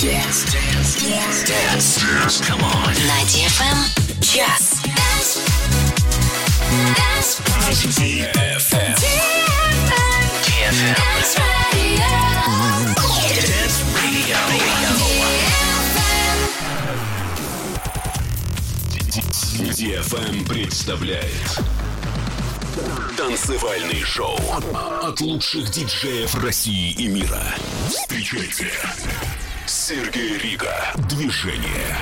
Dance. Час. DFM представляет Танцевальный шоу от лучших диджеев России и мира. Встречайте Сергей Рига. Движение.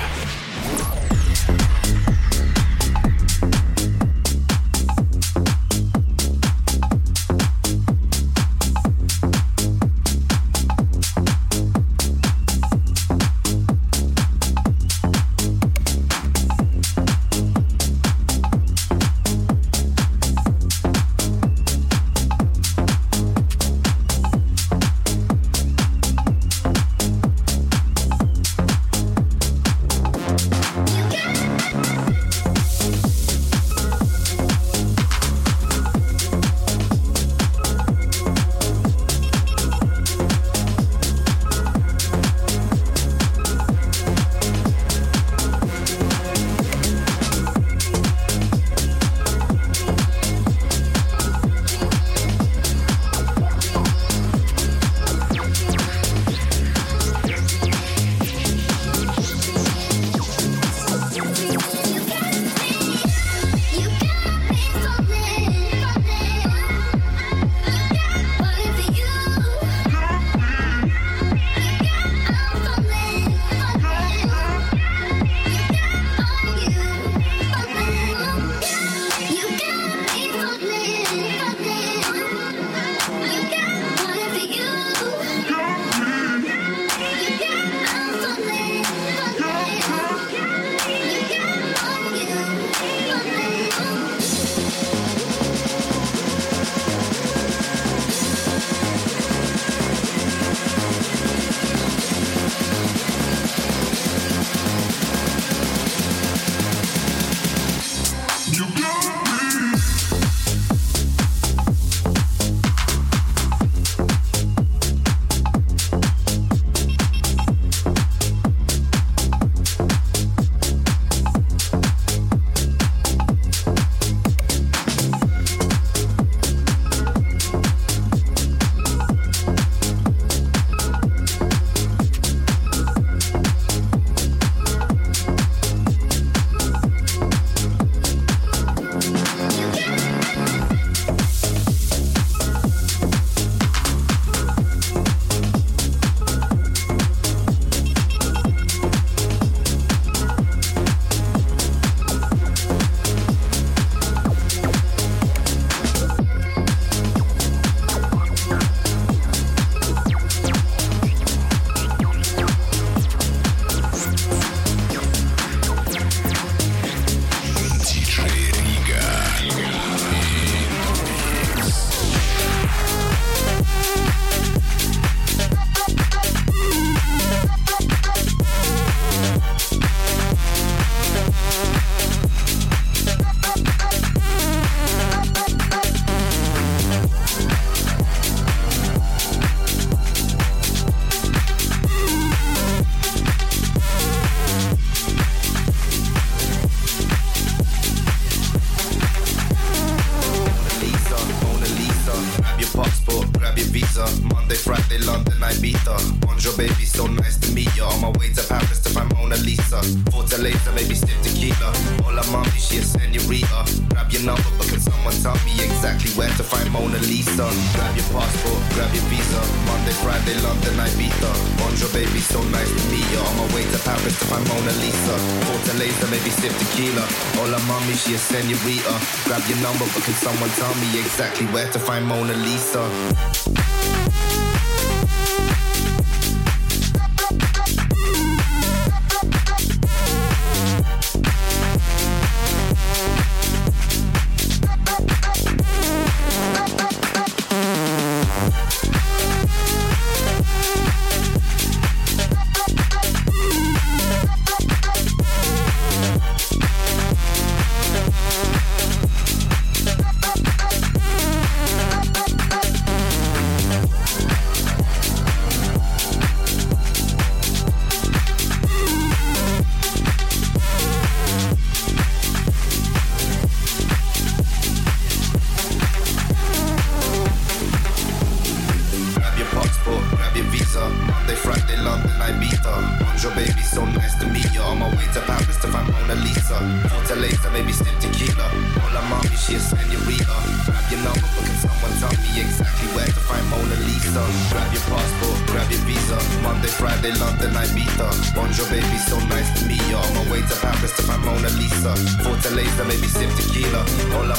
Maybe stiff tequila. Hola, mommy, she a senorita. Grab your number, but can someone tell me exactly where to find Mona Lisa?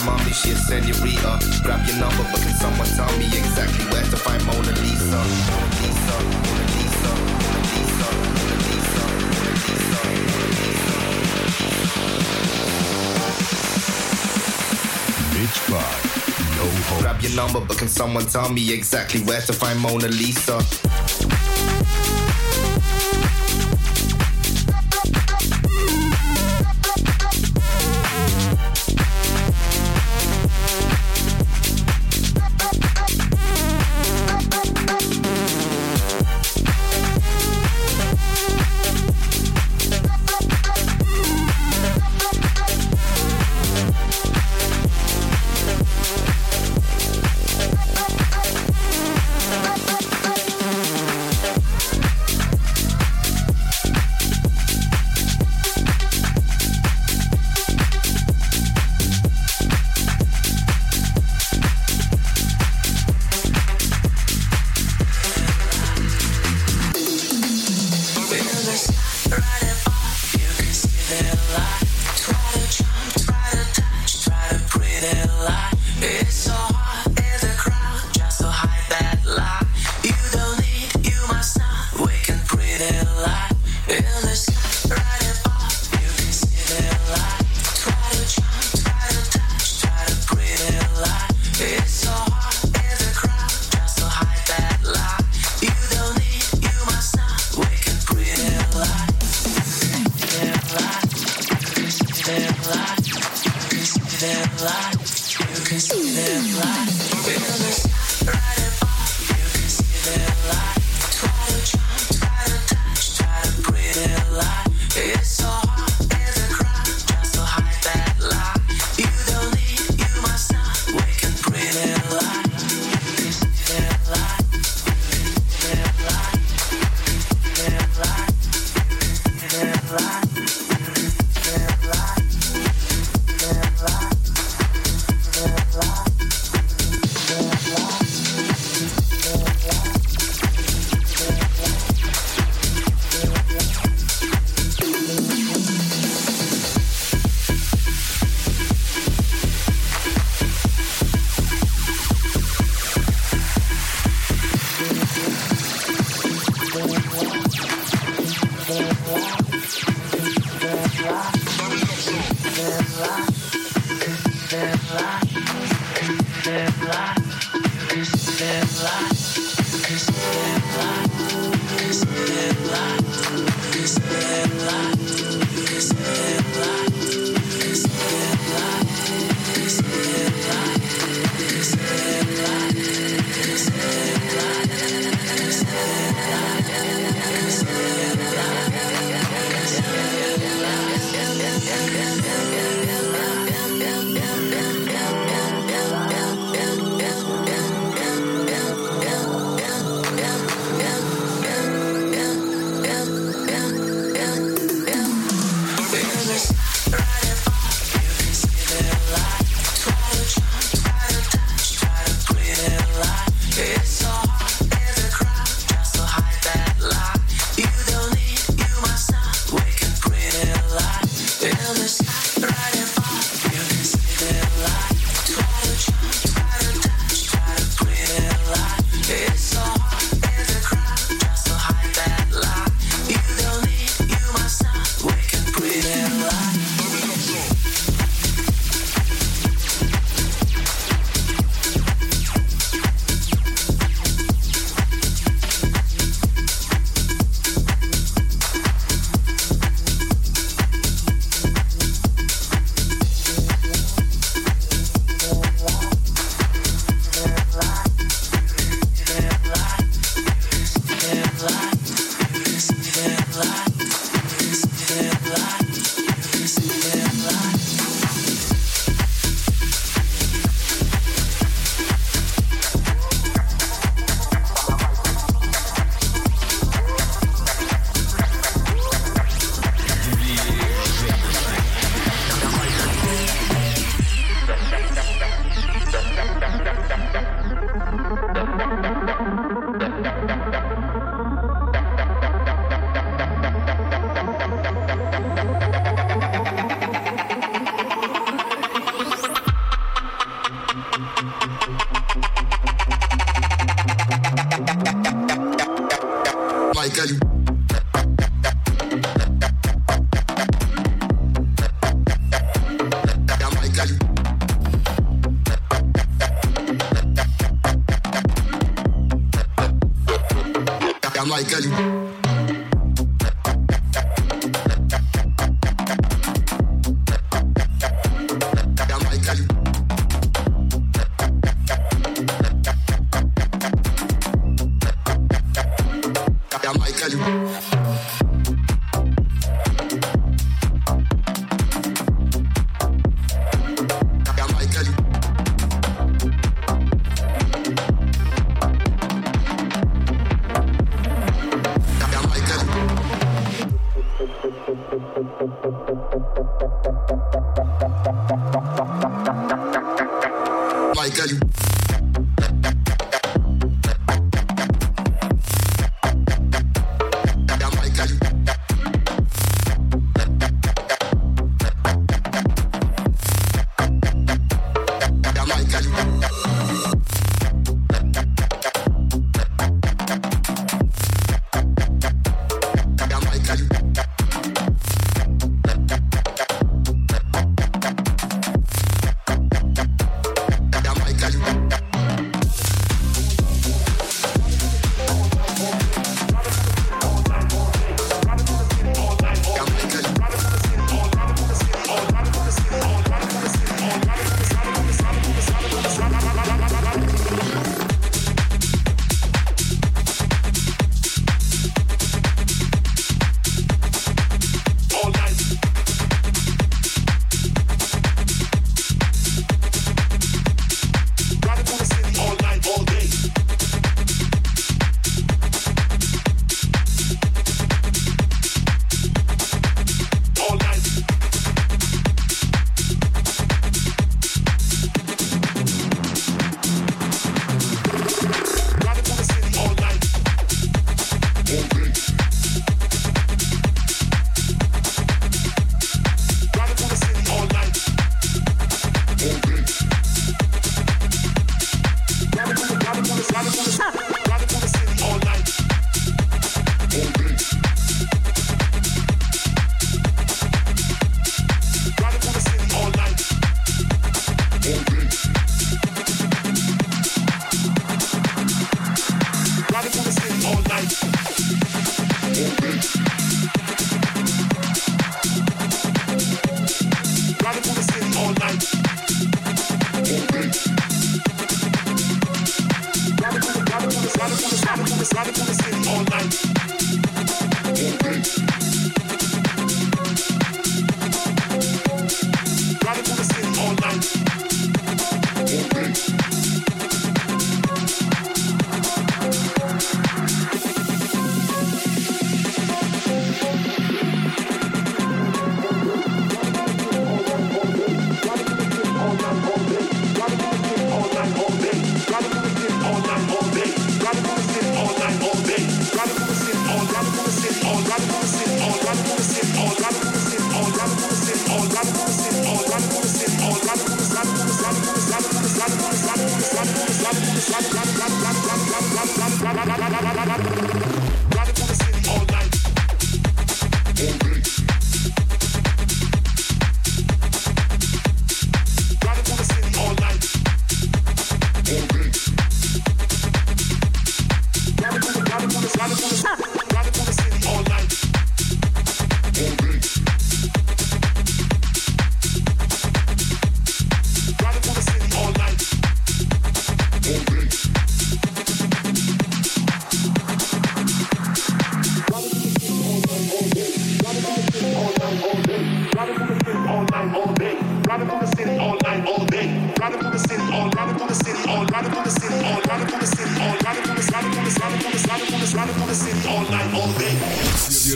Mommy, she a senorita. Grab your number, but can someone tell me exactly where to find Mona Lisa? Mona Lisa, Mona Lisa, Mona Lisa, Mona Lisa, Mona Lisa, Mona Lisa. Bitch No Hope. Grab your number, but can someone tell me exactly where to find Mona Lisa?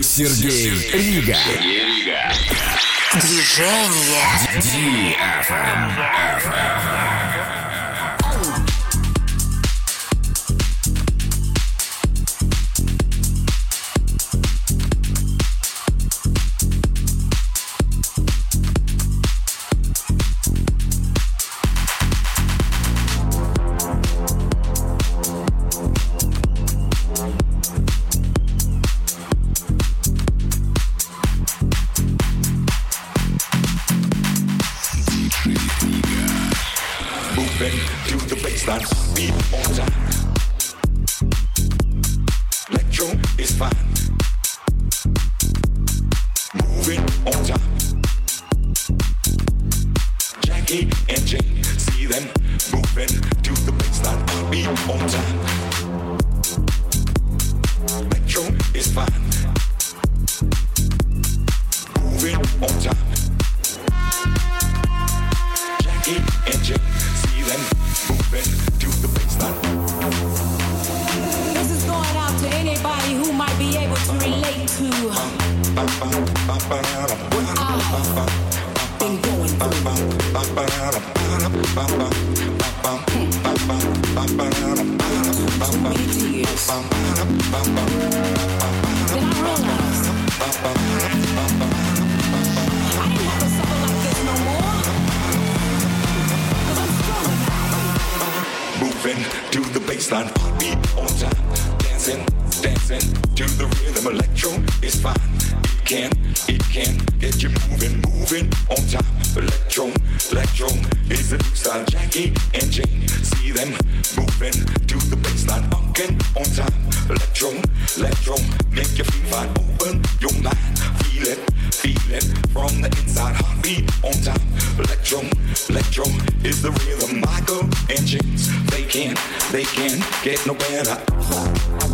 Сергей Рига. Движение. DFM. fine. Put me on time. Dancing, dancing to the rhythm. Electro is fine. It can, it can get you moving, moving on time. Electro, electro is the new style. Jackie and Jane, see them moving to the baseline. Funkin' on time. Electro, electro, make your feet fine. Open your mind, feel it, feel it from the inside. Heartbeat on time. Electro, electro is the rhythm. Michael and they can, they can get no better.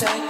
Club